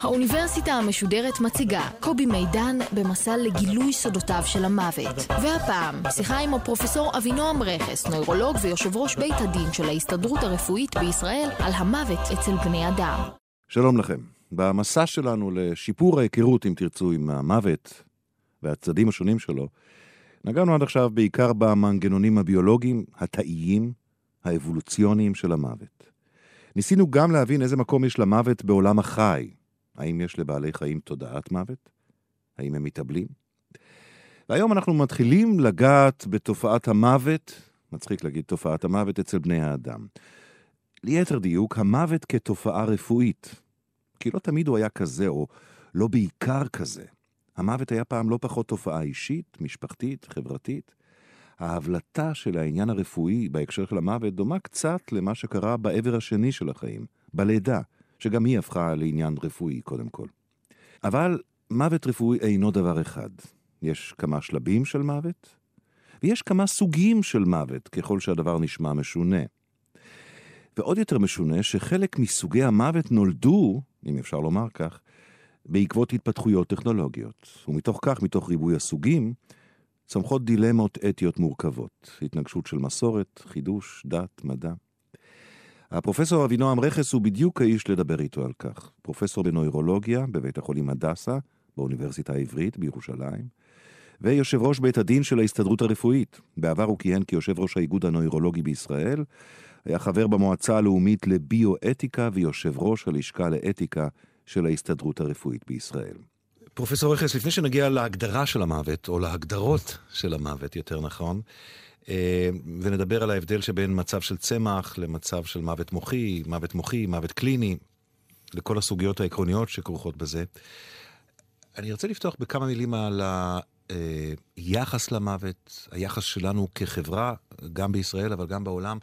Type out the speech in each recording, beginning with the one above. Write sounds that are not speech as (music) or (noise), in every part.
האוניברסיטה המשודרת מציגה קובי מידן במסע לגילוי סודותיו של המוות. והפעם, שיחה עם הפרופסור אבינועם רכס, נוירולוג ויושב ראש בית הדין של ההסתדרות הרפואית בישראל על המוות אצל בני אדם. שלום לכם. במסע שלנו לשיפור ההיכרות, אם תרצו, עם המוות והצדדים השונים שלו, נגענו עד עכשיו בעיקר במנגנונים הביולוגיים, התאיים, האבולוציוניים של המוות. ניסינו גם להבין איזה מקום יש למוות בעולם החי. האם יש לבעלי חיים תודעת מוות? האם הם מתאבלים? והיום אנחנו מתחילים לגעת בתופעת המוות, מצחיק להגיד תופעת המוות אצל בני האדם. ליתר דיוק, המוות כתופעה רפואית. כי לא תמיד הוא היה כזה, או לא בעיקר כזה. המוות היה פעם לא פחות תופעה אישית, משפחתית, חברתית. ההבלטה של העניין הרפואי בהקשר של המוות דומה קצת למה שקרה בעבר השני של החיים, בלידה, שגם היא הפכה לעניין רפואי קודם כל. אבל מוות רפואי אינו דבר אחד. יש כמה שלבים של מוות, ויש כמה סוגים של מוות, ככל שהדבר נשמע משונה. ועוד יותר משונה שחלק מסוגי המוות נולדו, אם אפשר לומר כך, בעקבות התפתחויות טכנולוגיות. ומתוך כך, מתוך ריבוי הסוגים, צומחות דילמות אתיות מורכבות, התנגשות של מסורת, חידוש, דת, מדע. הפרופסור אבינועם רכס הוא בדיוק האיש לדבר איתו על כך. פרופסור בנוירולוגיה בבית החולים הדסה, באוניברסיטה העברית בירושלים, ויושב ראש בית הדין של ההסתדרות הרפואית. בעבר הוא כיהן כיושב ראש האיגוד הנוירולוגי בישראל, היה חבר במועצה הלאומית לביואתיקה ויושב ראש הלשכה לאתיקה של ההסתדרות הרפואית בישראל. פרופסור רכס, לפני שנגיע להגדרה של המוות, או להגדרות של המוות, יותר נכון, אה, ונדבר על ההבדל שבין מצב של צמח למצב של מוות מוחי, מוות מוחי, מוות קליני, לכל הסוגיות העקרוניות שכרוכות בזה. אני רוצה לפתוח בכמה מילים על היחס למוות, היחס שלנו כחברה, גם בישראל אבל גם בעולם,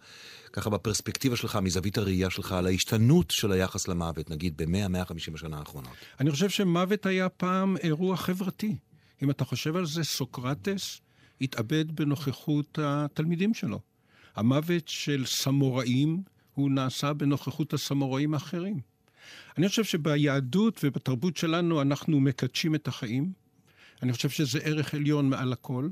ככה בפרספקטיבה שלך, מזווית הראייה שלך, על ההשתנות של היחס למוות, נגיד ב-100-150 השנה האחרונות. אני חושב שמוות היה פעם אירוע חברתי. אם אתה חושב על זה, סוקרטס התאבד בנוכחות התלמידים שלו. המוות של סמוראים הוא נעשה בנוכחות הסמוראים האחרים. אני חושב שביהדות ובתרבות שלנו אנחנו מקדשים את החיים. אני חושב שזה ערך עליון מעל הכל.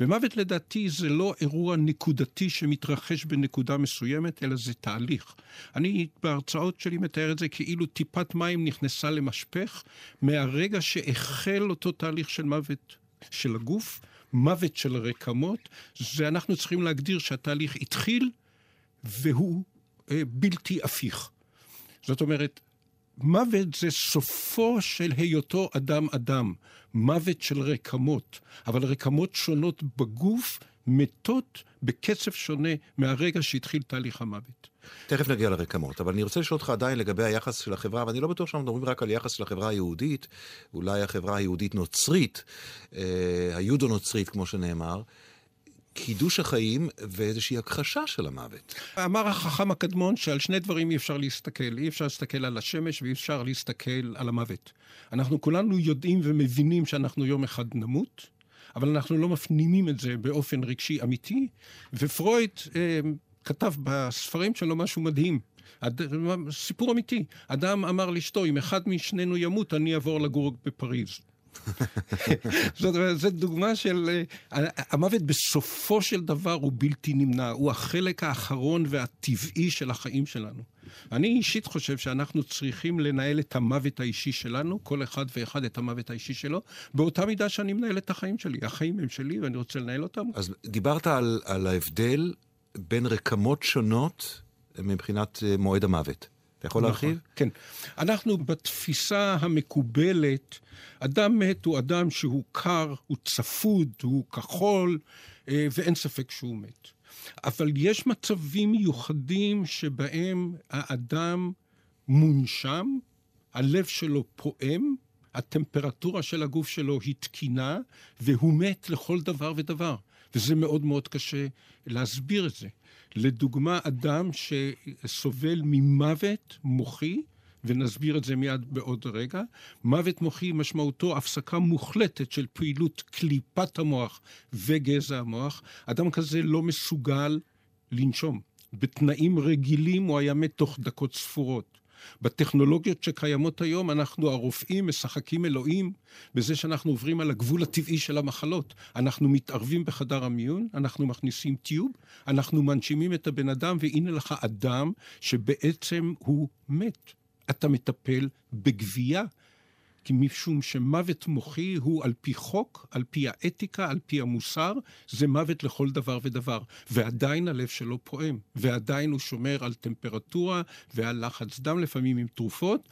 ומוות לדעתי זה לא אירוע נקודתי שמתרחש בנקודה מסוימת, אלא זה תהליך. אני בהרצאות שלי מתאר את זה כאילו טיפת מים נכנסה למשפך, מהרגע שהחל אותו תהליך של מוות של הגוף, מוות של רקמות, זה אנחנו צריכים להגדיר שהתהליך התחיל והוא אה, בלתי הפיך. זאת אומרת, מוות זה סופו של היותו אדם אדם, מוות של רקמות, אבל רקמות שונות בגוף מתות בקצב שונה מהרגע שהתחיל תהליך המוות. תכף נגיע לרקמות, אבל אני רוצה לשאול אותך עדיין לגבי היחס של החברה, ואני לא בטוח שאנחנו מדברים רק על יחס של החברה היהודית, אולי החברה היהודית-נוצרית, אה, היודו-נוצרית, כמו שנאמר. קידוש החיים ואיזושהי הכחשה של המוות. אמר החכם הקדמון שעל שני דברים אי אפשר להסתכל. אי אפשר להסתכל על השמש ואי אפשר להסתכל על המוות. אנחנו כולנו יודעים ומבינים שאנחנו יום אחד נמות, אבל אנחנו לא מפנימים את זה באופן רגשי אמיתי, ופרויד אה, כתב בספרים שלו משהו מדהים. אד... סיפור אמיתי. אדם אמר לאשתו, אם אחד משנינו ימות, אני אעבור לגור בפריז. (laughs) זאת אומרת, זו דוגמה של... אה, המוות בסופו של דבר הוא בלתי נמנע, הוא החלק האחרון והטבעי של החיים שלנו. אני אישית חושב שאנחנו צריכים לנהל את המוות האישי שלנו, כל אחד ואחד את המוות האישי שלו, באותה מידה שאני מנהל את החיים שלי. החיים הם שלי ואני רוצה לנהל אותם. אז דיברת על, על ההבדל בין רקמות שונות מבחינת אה, מועד המוות. אתה יכול נכון, להרחיב? כן. אנחנו בתפיסה המקובלת, אדם מת הוא אדם שהוא קר, הוא צפוד, הוא כחול, אה, ואין ספק שהוא מת. אבל יש מצבים מיוחדים שבהם האדם מונשם, הלב שלו פועם, הטמפרטורה של הגוף שלו היא תקינה, והוא מת לכל דבר ודבר. וזה מאוד מאוד קשה להסביר את זה. לדוגמה, אדם שסובל ממוות מוחי, ונסביר את זה מיד בעוד רגע, מוות מוחי משמעותו הפסקה מוחלטת של פעילות קליפת המוח וגזע המוח. אדם כזה לא מסוגל לנשום. בתנאים רגילים הוא היה מת תוך דקות ספורות. בטכנולוגיות שקיימות היום, אנחנו הרופאים משחקים אלוהים בזה שאנחנו עוברים על הגבול הטבעי של המחלות. אנחנו מתערבים בחדר המיון, אנחנו מכניסים טיוב, אנחנו מנשימים את הבן אדם, והנה לך אדם שבעצם הוא מת. אתה מטפל בגבייה. כי משום שמוות מוחי הוא על פי חוק, על פי האתיקה, על פי המוסר, זה מוות לכל דבר ודבר. ועדיין הלב שלו פועם, ועדיין הוא שומר על טמפרטורה ועל לחץ דם, לפעמים עם תרופות,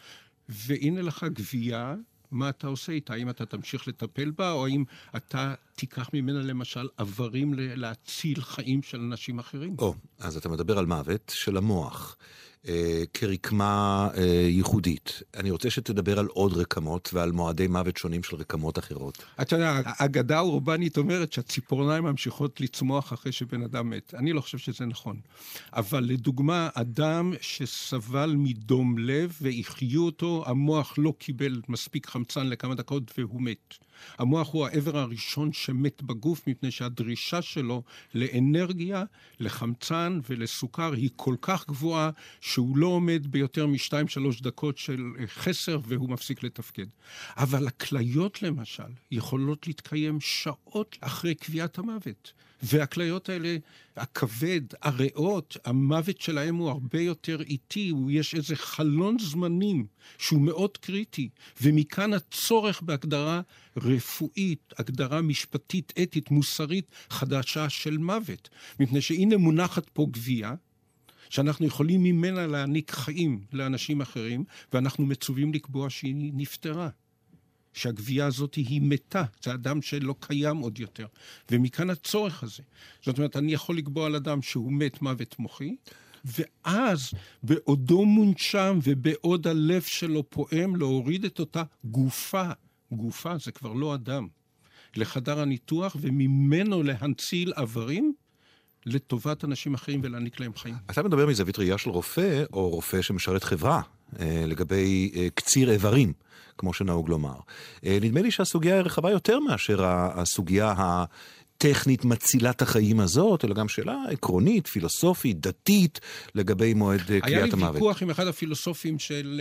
והנה לך גבייה מה אתה עושה איתה? האם אתה תמשיך לטפל בה, או האם אתה תיקח ממנה למשל איברים להציל חיים של אנשים אחרים? או, אז אתה מדבר על מוות של המוח. אה, כרקמה אה, ייחודית. אני רוצה שתדבר על עוד רקמות ועל מועדי מוות שונים של רקמות אחרות. אתה יודע, האגדה האורבנית אומרת שהציפורניים ממשיכות לצמוח אחרי שבן אדם מת. אני לא חושב שזה נכון. אבל לדוגמה, אדם שסבל מדום לב והחיו אותו, המוח לא קיבל מספיק חמצן לכמה דקות והוא מת. המוח הוא העבר הראשון שמת בגוף, מפני שהדרישה שלו לאנרגיה, לחמצן ולסוכר היא כל כך גבוהה, שהוא לא עומד ביותר משתיים-שלוש דקות של חסר והוא מפסיק לתפקד. אבל הכליות, למשל, יכולות להתקיים שעות אחרי קביעת המוות. והכליות האלה, הכבד, הריאות, המוות שלהם הוא הרבה יותר איטי, יש איזה חלון זמנים שהוא מאוד קריטי, ומכאן הצורך בהגדרה רפואית, הגדרה משפטית, אתית, מוסרית, חדשה של מוות. מפני שהנה מונחת פה גבייה, שאנחנו יכולים ממנה להעניק חיים לאנשים אחרים, ואנחנו מצווים לקבוע שהיא נפטרה. שהגבייה הזאת היא מתה, זה אדם שלא קיים עוד יותר. ומכאן הצורך הזה. זאת אומרת, אני יכול לקבוע על אדם שהוא מת מוות מוחי, ואז בעודו מונשם ובעוד הלב שלו פועם, להוריד את אותה גופה, גופה זה כבר לא אדם, לחדר הניתוח, וממנו להנציל איברים לטובת אנשים אחרים ולהעניק להם חיים. אתה מדבר מזווית ראייה של רופא, או רופא שמשרת חברה, אה, לגבי אה, קציר איברים. כמו שנהוג לומר. אה, נדמה לי שהסוגיה היא רחבה יותר מאשר הסוגיה הטכנית מצילת החיים הזאת, אלא גם שאלה עקרונית, פילוסופית, דתית, לגבי מועד אה, קביעת המוות. היה לי ויכוח עם אחד הפילוסופים של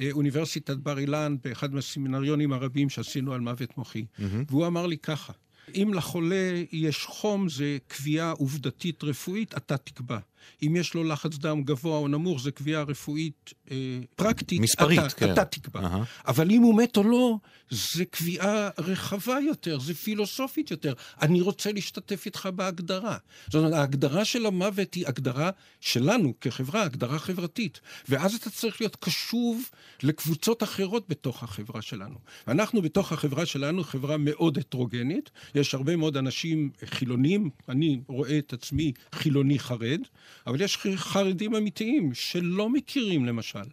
אה, אוניברסיטת בר אילן, באחד מהסמינריונים הרבים שעשינו על מוות מוחי, mm-hmm. והוא אמר לי ככה, אם לחולה יש חום, זה קביעה עובדתית רפואית, אתה תקבע. אם יש לו לחץ דם גבוה או נמוך, זו קביעה רפואית אה, פרקטית. מספרית, אתה, כן. אתה תקבע. Uh-huh. אבל אם הוא מת או לא, זו קביעה רחבה יותר, זו פילוסופית יותר. אני רוצה להשתתף איתך בהגדרה. זאת אומרת, ההגדרה של המוות היא הגדרה שלנו כחברה, הגדרה חברתית. ואז אתה צריך להיות קשוב לקבוצות אחרות בתוך החברה שלנו. אנחנו בתוך החברה שלנו חברה מאוד הטרוגנית. יש הרבה מאוד אנשים חילונים, אני רואה את עצמי חילוני חרד. אבל יש חרדים אמיתיים שלא מכירים, למשל,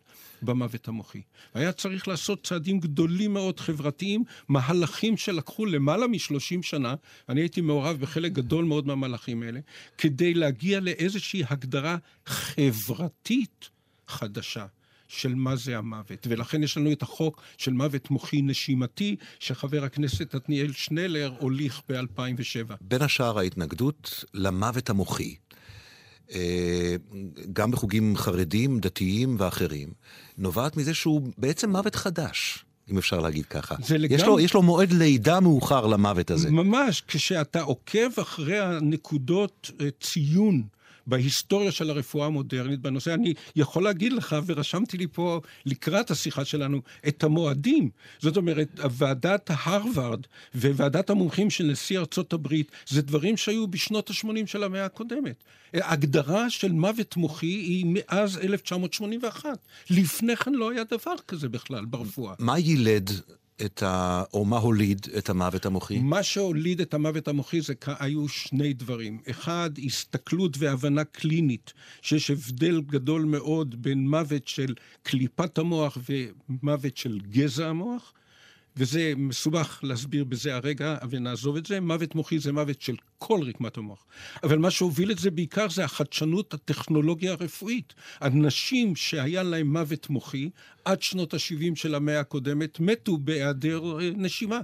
במוות המוחי. היה צריך לעשות צעדים גדולים מאוד חברתיים, מהלכים שלקחו למעלה משלושים שנה, אני הייתי מעורב בחלק גדול מאוד מהמהלכים האלה, כדי להגיע לאיזושהי הגדרה חברתית חדשה. של מה זה המוות. ולכן יש לנו את החוק של מוות מוחי נשימתי, שחבר הכנסת עתניאל שנלר הוליך ב-2007. בין השאר ההתנגדות למוות המוחי גם בחוגים חרדים, דתיים ואחרים, נובעת מזה שהוא בעצם מוות חדש. אם אפשר להגיד ככה. זה לגמרי... יש לו, יש לו מועד לידה מאוחר למוות הזה. ממש, כשאתה עוקב אחרי הנקודות אה, ציון בהיסטוריה של הרפואה המודרנית בנושא. אני יכול להגיד לך, ורשמתי לי פה לקראת השיחה שלנו, את המועדים. זאת אומרת, ועדת הרווארד וועדת המומחים של נשיא ארצות הברית, זה דברים שהיו בשנות ה-80 של המאה הקודמת. הגדרה של מוות מוחי היא מאז 1981. לפני כן לא היה דבר כזה בכלל ברפואה. מה יילד את ה... או מה הוליד את המוות המוחי? מה שהוליד את המוות המוחי זה היו שני דברים. אחד, הסתכלות והבנה קלינית, שיש הבדל גדול מאוד בין מוות של קליפת המוח ומוות של גזע המוח. וזה מסובך להסביר בזה הרגע, ונעזוב את זה. מוות מוחי זה מוות של כל רקמת המוח. אבל מה שהוביל את זה בעיקר זה החדשנות הטכנולוגיה הרפואית. אנשים שהיה להם מוות מוחי, עד שנות ה-70 של המאה הקודמת, מתו בהיעדר אה, נשימה.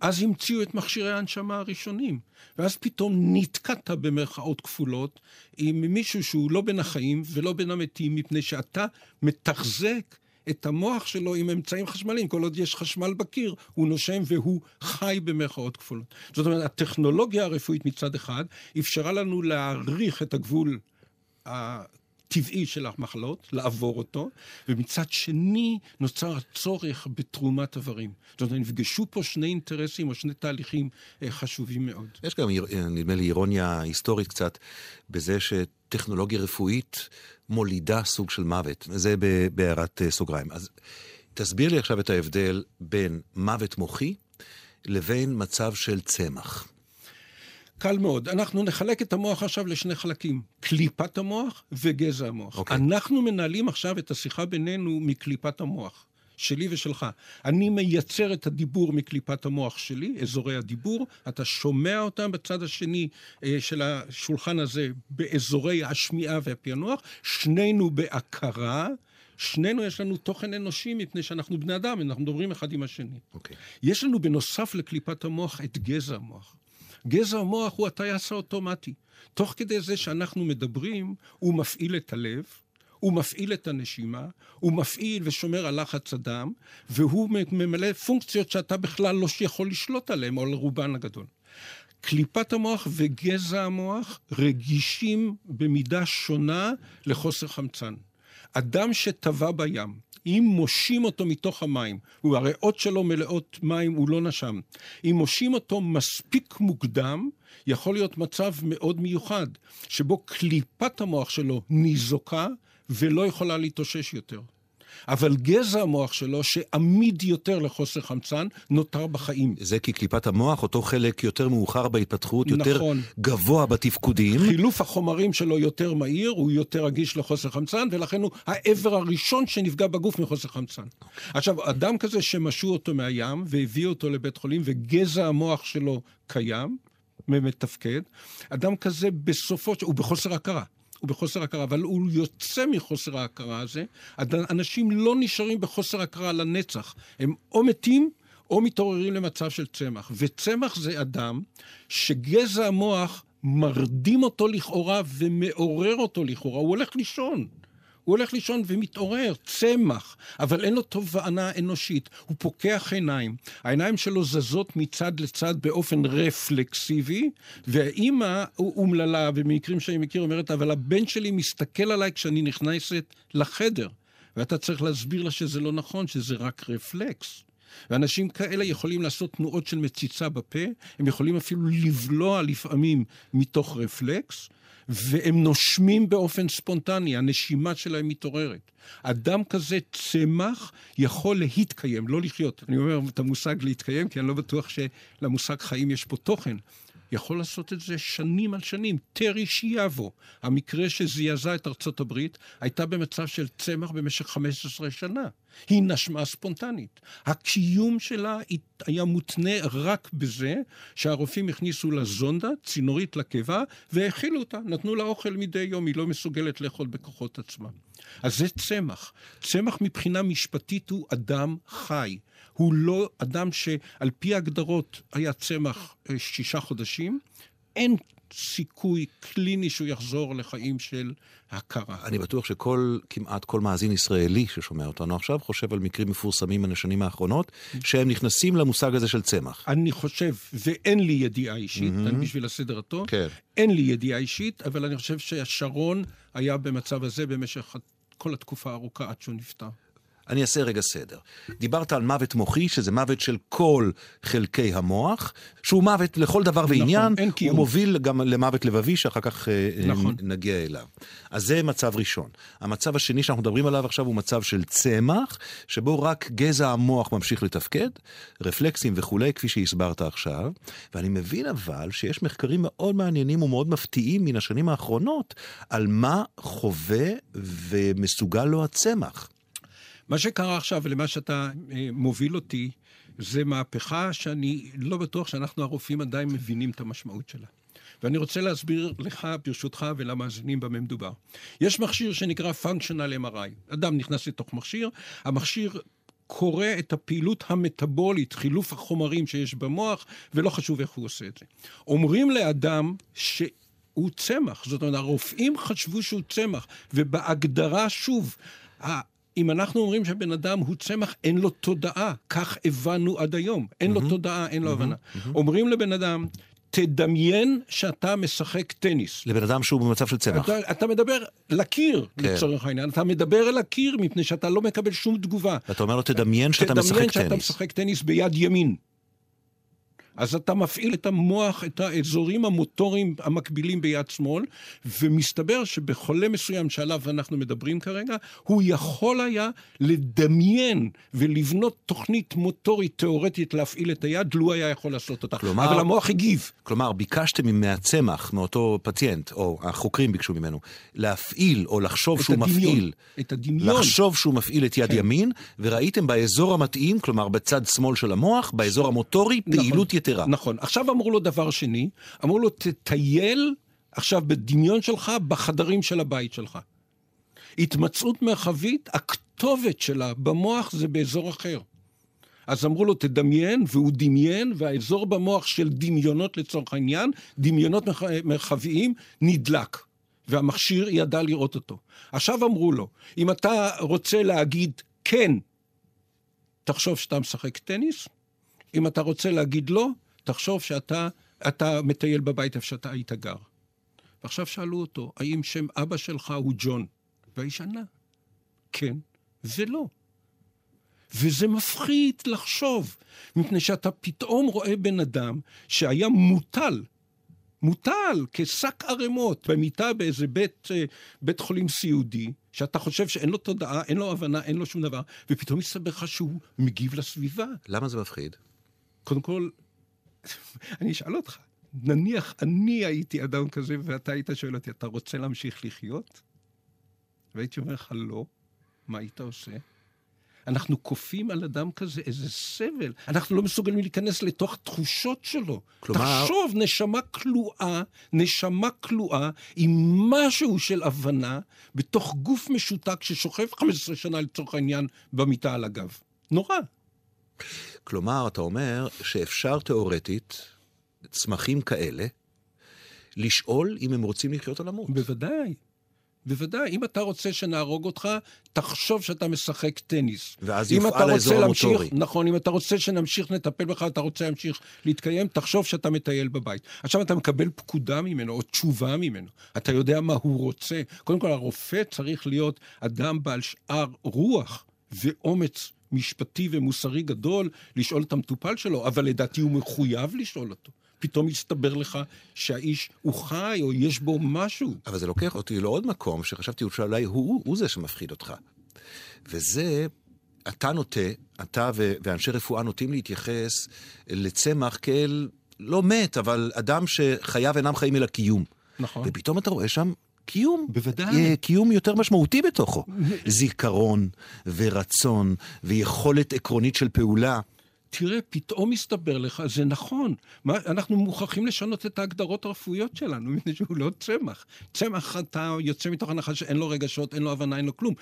אז המציאו את מכשירי ההנשמה הראשונים. ואז פתאום נתקעת במרכאות כפולות עם מישהו שהוא לא בין החיים ולא בין המתים, מפני שאתה מתחזק את המוח שלו עם אמצעים חשמליים. כל עוד יש חשמל בקיר, הוא נושם והוא חי במרכאות כפולות. זאת אומרת, הטכנולוגיה הרפואית מצד אחד אפשרה לנו להעריך את הגבול הטבעי של המחלות, לעבור אותו, ומצד שני נוצר הצורך בתרומת איברים. זאת אומרת, נפגשו פה שני אינטרסים או שני תהליכים אה, חשובים מאוד. יש גם, נדמה לי, אירוניה היסטורית קצת, בזה שטכנולוגיה רפואית מולידה סוג של מוות. זה בהערת אה, סוגריים. אז תסביר לי עכשיו את ההבדל בין מוות מוחי לבין מצב של צמח. קל מאוד. אנחנו נחלק את המוח עכשיו לשני חלקים, קליפת המוח וגזע המוח. Okay. אוקיי. אנחנו מנהלים עכשיו את השיחה בינינו מקליפת המוח. שלי ושלך. אני מייצר את הדיבור מקליפת המוח שלי, אזורי הדיבור, אתה שומע אותם בצד השני אה, של השולחן הזה באזורי השמיעה והפענוח, שנינו בהכרה. שנינו יש לנו תוכן אנושי מפני שאנחנו בני אדם, אנחנו מדברים אחד עם השני. Okay. אוקיי. יש לנו בנוסף לקליפת המוח את גזע המוח. גזע המוח הוא הטייס האוטומטי. תוך כדי זה שאנחנו מדברים, הוא מפעיל את הלב, הוא מפעיל את הנשימה, הוא מפעיל ושומר על לחץ הדם, והוא ממלא פונקציות שאתה בכלל לא יכול לשלוט עליהן, או על רובן הגדול. קליפת המוח וגזע המוח רגישים במידה שונה לחוסר חמצן. אדם שטבע בים, אם מושים אותו מתוך המים, הריאות שלו מלאות מים, הוא לא נשם. אם מושים אותו מספיק מוקדם, יכול להיות מצב מאוד מיוחד, שבו קליפת המוח שלו ניזוקה ולא יכולה להתאושש יותר. אבל גזע המוח שלו, שעמיד יותר לחוסר חמצן, נותר בחיים. זה כי קליפת המוח, אותו חלק יותר מאוחר בהתפתחות, יותר נכון. גבוה בתפקודים. חילוף החומרים שלו יותר מהיר, הוא יותר רגיש לחוסר חמצן, ולכן הוא העבר הראשון שנפגע בגוף מחוסר חמצן. עכשיו, אדם כזה שמשו אותו מהים והביאו אותו לבית חולים, וגזע המוח שלו קיים, מתפקד, אדם כזה בסופו של... הוא בחוסר הכרה. הוא בחוסר הכרה, אבל הוא יוצא מחוסר ההכרה הזה, אנשים לא נשארים בחוסר הכרה לנצח. הם או מתים או מתעוררים למצב של צמח. וצמח זה אדם שגזע המוח מרדים אותו לכאורה ומעורר אותו לכאורה, הוא הולך לישון. הוא הולך לישון ומתעורר, צמח, אבל אין לו תובענה אנושית. הוא פוקח עיניים. העיניים שלו זזות מצד לצד באופן רפלקסיבי, והאימא אומללה, במקרים שאני מכיר, אומרת, אבל הבן שלי מסתכל עליי כשאני נכנסת לחדר. ואתה צריך להסביר לה שזה לא נכון, שזה רק רפלקס. ואנשים כאלה יכולים לעשות תנועות של מציצה בפה, הם יכולים אפילו לבלוע לפעמים מתוך רפלקס, והם נושמים באופן ספונטני, הנשימה שלהם מתעוררת. אדם כזה צמח יכול להתקיים, לא לחיות. אני אומר את המושג להתקיים, כי אני לא בטוח שלמושג חיים יש פה תוכן. יכול לעשות את זה שנים על שנים. טרי שיאבו, המקרה שזעזע את ארצות הברית, הייתה במצב של צמח במשך 15 שנה. היא נשמה ספונטנית. הקיום שלה היה מותנה רק בזה שהרופאים הכניסו לה זונדה, צינורית לקיבה, והאכילו אותה. נתנו לה אוכל מדי יום, היא לא מסוגלת לאכול בכוחות עצמה. אז זה צמח. צמח מבחינה משפטית הוא אדם חי. הוא לא אדם שעל פי ההגדרות היה צמח אה, שישה חודשים. אין סיכוי קליני שהוא יחזור לחיים של הכרה. אני בטוח שכל, כמעט כל מאזין ישראלי ששומע אותנו עכשיו, חושב על מקרים מפורסמים מן השנים האחרונות, שהם נכנסים למושג הזה של צמח. אני חושב, ואין לי ידיעה אישית, mm-hmm. בשביל הסדר הטוב, כן. אין לי ידיעה אישית, אבל אני חושב שהשרון היה במצב הזה במשך כל התקופה הארוכה עד שהוא נפטר. אני אעשה רגע סדר. דיברת על מוות מוחי, שזה מוות של כל חלקי המוח, שהוא מוות לכל דבר נכון, ועניין, קיום. הוא מוביל גם למוות לבבי, שאחר כך אה, נכון. נגיע אליו. אז זה מצב ראשון. המצב השני שאנחנו מדברים עליו עכשיו הוא מצב של צמח, שבו רק גזע המוח ממשיך לתפקד, רפלקסים וכולי, כפי שהסברת עכשיו. ואני מבין אבל שיש מחקרים מאוד מעניינים ומאוד מפתיעים מן השנים האחרונות, על מה חווה ומסוגל לו הצמח. מה שקרה עכשיו ולמה שאתה אה, מוביל אותי, זה מהפכה שאני לא בטוח שאנחנו הרופאים עדיין מבינים את המשמעות שלה. ואני רוצה להסביר לך, ברשותך, ולמאזינים במה מדובר. יש מכשיר שנקרא Functional MRI. אדם נכנס לתוך מכשיר, המכשיר קורא את הפעילות המטבולית, חילוף החומרים שיש במוח, ולא חשוב איך הוא עושה את זה. אומרים לאדם שהוא צמח, זאת אומרת, הרופאים חשבו שהוא צמח, ובהגדרה, שוב, אם אנחנו אומרים שבן אדם הוא צמח, אין לו תודעה, כך הבנו עד היום. אין mm-hmm. לו תודעה, אין לו mm-hmm. הבנה. Mm-hmm. אומרים לבן אדם, תדמיין שאתה משחק טניס. לבן אדם שהוא במצב של צמח. אתה, אתה מדבר לקיר, כן. לצורך העניין. אתה מדבר אל הקיר מפני שאתה לא מקבל שום תגובה. אתה אומר לו, תדמיין שאתה משחק טניס. תדמיין שאתה משחק טניס ביד ימין. אז אתה מפעיל את המוח, את האזורים המוטוריים המקבילים ביד שמאל, ומסתבר שבחולה מסוים שעליו אנחנו מדברים כרגע, הוא יכול היה לדמיין ולבנות תוכנית מוטורית תיאורטית להפעיל את היד, לו היה יכול לעשות אותה. כלומר, אבל המוח הגיב. כלומר, ביקשתם מהצמח, מאותו פציינט, או החוקרים ביקשו ממנו, להפעיל או לחשוב שהוא הדמיון, מפעיל. את הדמיון. לחשוב שהוא מפעיל את יד כן. ימין, וראיתם באזור המתאים, כלומר בצד שמאל של המוח, באזור המוטורי, נכון. פעילות יתרה. נכון. עכשיו אמרו לו דבר שני, אמרו לו, תטייל עכשיו בדמיון שלך בחדרים של הבית שלך. התמצאות מרחבית, הכתובת שלה במוח זה באזור אחר. אז אמרו לו, תדמיין, והוא דמיין, והאזור במוח של דמיונות לצורך העניין, דמיונות מרחביים, נדלק. והמכשיר ידע לראות אותו. עכשיו אמרו לו, אם אתה רוצה להגיד כן, תחשוב שאתה משחק טניס, אם אתה רוצה להגיד לא, תחשוב שאתה אתה מטייל בבית איפה שאתה היית גר. ועכשיו שאלו אותו, האם שם אבא שלך הוא ג'ון? והאיש ענה, כן ולא. וזה מפחיד לחשוב, מפני שאתה פתאום רואה בן אדם שהיה מוטל, מוטל כשק ערימות במיטה באיזה בית, אה, בית חולים סיעודי, שאתה חושב שאין לו תודעה, אין לו הבנה, אין לו שום דבר, ופתאום מסתבר לך שהוא מגיב לסביבה. למה זה מפחיד? קודם כל, (laughs) אני אשאל אותך, נניח אני הייתי אדם כזה ואתה היית שואל אותי, אתה רוצה להמשיך לחיות? והייתי אומר לך, לא. מה היית עושה? אנחנו כופים על אדם כזה איזה סבל. אנחנו לא מסוגלים להיכנס לתוך תחושות שלו. כלומר... תחשוב, נשמה כלואה, נשמה כלואה עם משהו של הבנה בתוך גוף משותק ששוכב 15 שנה לצורך העניין במיטה על הגב. נורא. כלומר, אתה אומר שאפשר תיאורטית, צמחים כאלה, לשאול אם הם רוצים לחיות או למות. בוודאי. בוודאי, אם אתה רוצה שנהרוג אותך, תחשוב שאתה משחק טניס. ואז יופעל האזור המוטורי. נכון, אם אתה רוצה שנמשיך לטפל בך, אתה רוצה להמשיך להתקיים, תחשוב שאתה מטייל בבית. עכשיו אתה מקבל פקודה ממנו, או תשובה ממנו. אתה יודע מה הוא רוצה. קודם כל, הרופא צריך להיות אדם בעל שאר רוח ואומץ משפטי ומוסרי גדול לשאול את המטופל שלו, אבל לדעתי הוא מחויב לשאול אותו. פתאום יסתבר לך שהאיש הוא חי, או יש בו משהו. אבל זה לוקח אותי לעוד מקום, שחשבתי שאולי הוא, הוא, הוא זה שמפחיד אותך. וזה, אתה נוטה, אתה ו- ואנשי רפואה נוטים להתייחס לצמח כאל לא מת, אבל אדם שחייו אינם חיים אלא קיום. נכון. ופתאום אתה רואה שם קיום. בוודאי. קיום יותר משמעותי בתוכו. (laughs) זיכרון ורצון ויכולת עקרונית של פעולה. תראה, פתאום מסתבר לך, זה נכון. מה, אנחנו מוכרחים לשנות את ההגדרות הרפואיות שלנו, (laughs) מפני שהוא לא צמח. צמח, אתה יוצא מתוך הנחה שאין לו רגשות, אין לו הבנה, אין לו כלום.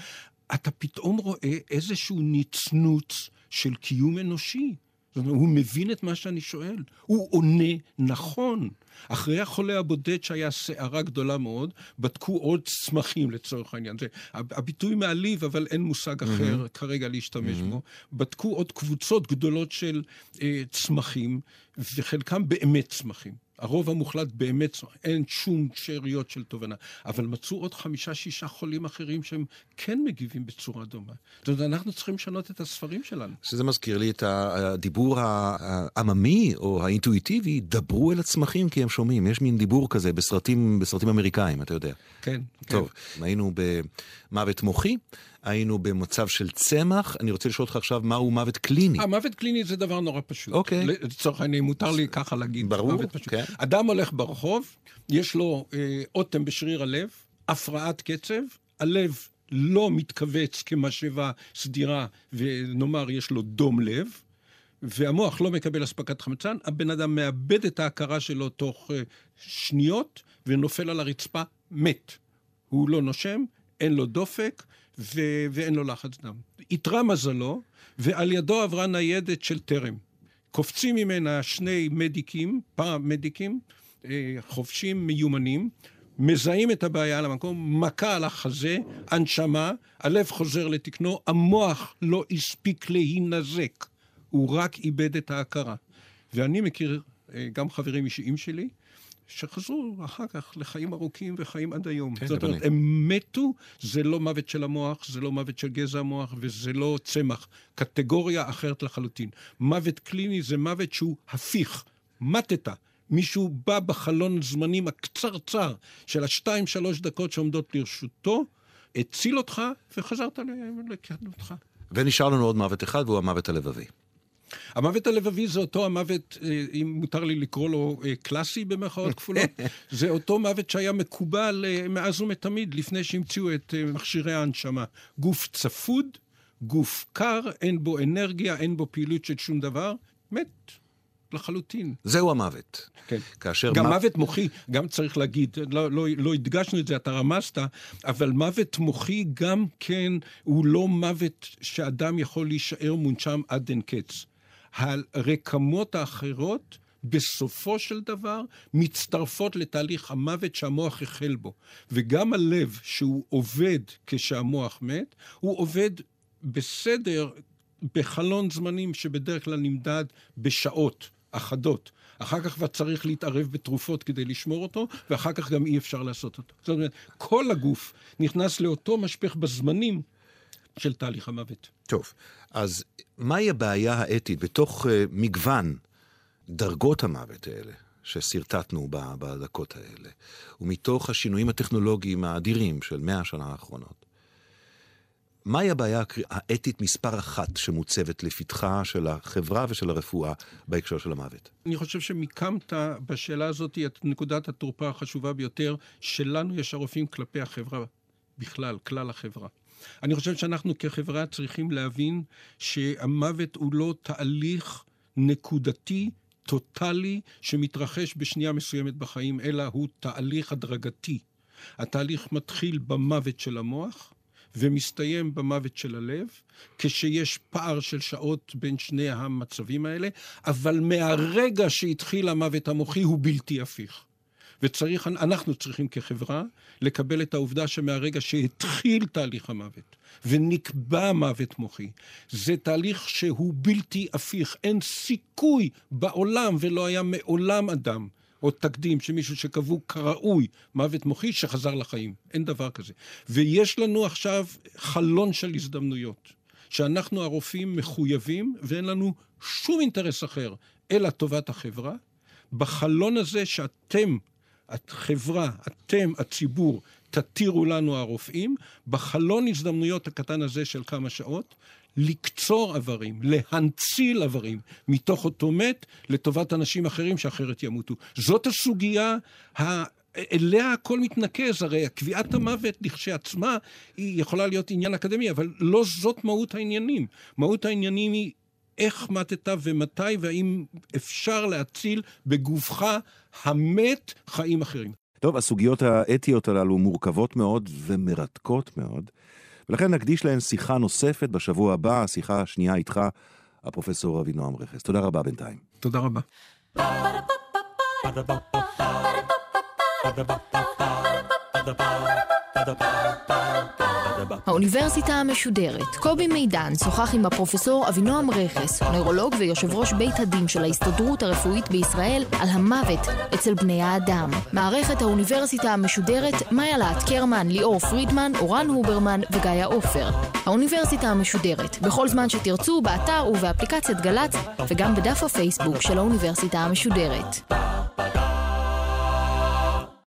אתה פתאום רואה איזשהו נצנוץ של קיום אנושי. זאת אומרת, הוא מבין את מה שאני שואל. הוא עונה נכון. אחרי החולה הבודד שהיה סערה גדולה מאוד, בדקו עוד צמחים לצורך העניין. זה הביטוי מעליב, אבל אין מושג אחר mm-hmm. כרגע להשתמש mm-hmm. בו. בדקו עוד קבוצות גדולות של אה, צמחים, וחלקם באמת צמחים. הרוב המוחלט באמת, אין שום שאריות של תובנה. אבל מצאו עוד חמישה-שישה חולים אחרים שהם כן מגיבים בצורה דומה. זאת אומרת, אנחנו צריכים לשנות את הספרים שלנו. שזה מזכיר לי את הדיבור העממי או האינטואיטיבי, דברו אל הצמחים כי הם שומעים. יש מין דיבור כזה בסרטים, בסרטים אמריקאים, אתה יודע. כן. טוב, כן. היינו במוות מוחי. היינו במצב של צמח, אני רוצה לשאול אותך עכשיו מהו מוות קליני. המוות קליני זה דבר נורא פשוט. אוקיי. לצורך העניין, מותר לי ככה להגיד. ברור, כן. אדם הולך ברחוב, יש לו אה, אוטם בשריר הלב, הפרעת קצב, הלב לא מתכווץ כמשאבה סדירה, ונאמר יש לו דום לב, והמוח לא מקבל אספקת חמצן, הבן אדם מאבד את ההכרה שלו תוך אה, שניות, ונופל על הרצפה מת. הוא לא נושם, אין לו דופק, ו- ואין לו לחץ דם. איתרע מזלו, ועל ידו עברה ניידת של טרם. קופצים ממנה שני מדיקים, פרמדיקים, אה, חובשים מיומנים, מזהים את הבעיה על המקום, מכה על החזה, הנשמה, הלב חוזר לתקנו, המוח לא הספיק להינזק, הוא רק איבד את ההכרה. ואני מכיר אה, גם חברים אישיים שלי, שחזרו אחר כך לחיים ארוכים וחיים עד היום. כן, זאת אומרת, הם מתו, זה לא מוות של המוח, זה לא מוות של גזע המוח וזה לא צמח. קטגוריה אחרת לחלוטין. מוות קליני זה מוות שהוא הפיך, מתת. מישהו בא בחלון זמנים הקצרצר של השתיים, שלוש דקות שעומדות לרשותו, הציל אותך וחזרת לקרנותך. ונשאר לנו עוד מוות אחד, והוא המוות הלבבי. המוות הלבבי זה אותו המוות, אה, אם מותר לי לקרוא לו אה, קלאסי במרכאות כפולות, (laughs) זה אותו מוות שהיה מקובל אה, מאז ומתמיד, לפני שהמציאו את מכשירי ההנשמה. גוף צפוד, גוף קר, אין בו אנרגיה, אין בו פעילות של שום דבר, מת. לחלוטין. זהו המוות. כן. כאשר... גם מ... מוות מוחי, גם צריך להגיד, לא, לא, לא הדגשנו את זה, אתה רמזת, אבל מוות מוחי גם כן הוא לא מוות שאדם יכול להישאר מונשם עד אין קץ. הרקמות האחרות בסופו של דבר מצטרפות לתהליך המוות שהמוח החל בו. וגם הלב, שהוא עובד כשהמוח מת, הוא עובד בסדר, בחלון זמנים שבדרך כלל נמדד בשעות אחדות. אחר כך כבר צריך להתערב בתרופות כדי לשמור אותו, ואחר כך גם אי אפשר לעשות אותו. זאת אומרת, כל הגוף נכנס לאותו משפך בזמנים של תהליך המוות. טוב, אז מהי הבעיה האתית בתוך uh, מגוון דרגות המוות האלה? ששרטטנו בדקות האלה, ומתוך השינויים הטכנולוגיים האדירים של מאה השנה האחרונות. מהי הבעיה האתית מספר אחת שמוצבת לפתחה של החברה ושל הרפואה בהקשר של המוות? אני חושב שמיקמת בשאלה הזאת את נקודת התורפה החשובה ביותר שלנו יש הרופאים כלפי החברה בכלל, כלל החברה. אני חושב שאנחנו כחברה צריכים להבין שהמוות הוא לא תהליך נקודתי, טוטאלי, שמתרחש בשנייה מסוימת בחיים, אלא הוא תהליך הדרגתי. התהליך מתחיל במוות של המוח, ומסתיים במוות של הלב, כשיש פער של שעות בין שני המצבים האלה, אבל מהרגע שהתחיל המוות המוחי הוא בלתי הפיך. וצריך, אנחנו צריכים כחברה לקבל את העובדה שמהרגע שהתחיל תהליך המוות ונקבע מוות מוחי, זה תהליך שהוא בלתי הפיך. אין סיכוי בעולם, ולא היה מעולם אדם, או תקדים שמישהו שקבעו כראוי מוות מוחי שחזר לחיים. אין דבר כזה. ויש לנו עכשיו חלון של הזדמנויות, שאנחנו הרופאים מחויבים ואין לנו שום אינטרס אחר אלא טובת החברה. בחלון הזה שאתם החברה, אתם, הציבור, תתירו לנו הרופאים, בחלון הזדמנויות הקטן הזה של כמה שעות, לקצור איברים, להנציל איברים מתוך אותו מת לטובת אנשים אחרים שאחרת ימותו. זאת הסוגיה ה... אליה הכל מתנקז, הרי קביעת המוות לכשעצמה היא יכולה להיות עניין אקדמי, אבל לא זאת מהות העניינים. מהות העניינים היא איך מתת ומתי, והאם אפשר להציל בגופך המת חיים אחרים. טוב, הסוגיות האתיות הללו מורכבות מאוד ומרתקות מאוד, ולכן נקדיש להן שיחה נוספת בשבוע הבא, השיחה השנייה איתך, הפרופסור אבינועם רכס. תודה רבה בינתיים. תודה רבה. Ba-da-ba-ba-ba האוניברסיטה המשודרת. קובי מידן שוחח עם הפרופסור אבינועם רכס, נוירולוג ויושב ראש בית הדין של ההסתדרות הרפואית בישראל, על המוות אצל בני האדם. מערכת האוניברסיטה המשודרת, מאיה להט קרמן, ליאור פרידמן, אורן הוברמן וגיא עופר. האוניברסיטה המשודרת, בכל זמן שתרצו, באתר ובאפליקציית גל"צ, וגם בדף הפייסבוק של האוניברסיטה המשודרת.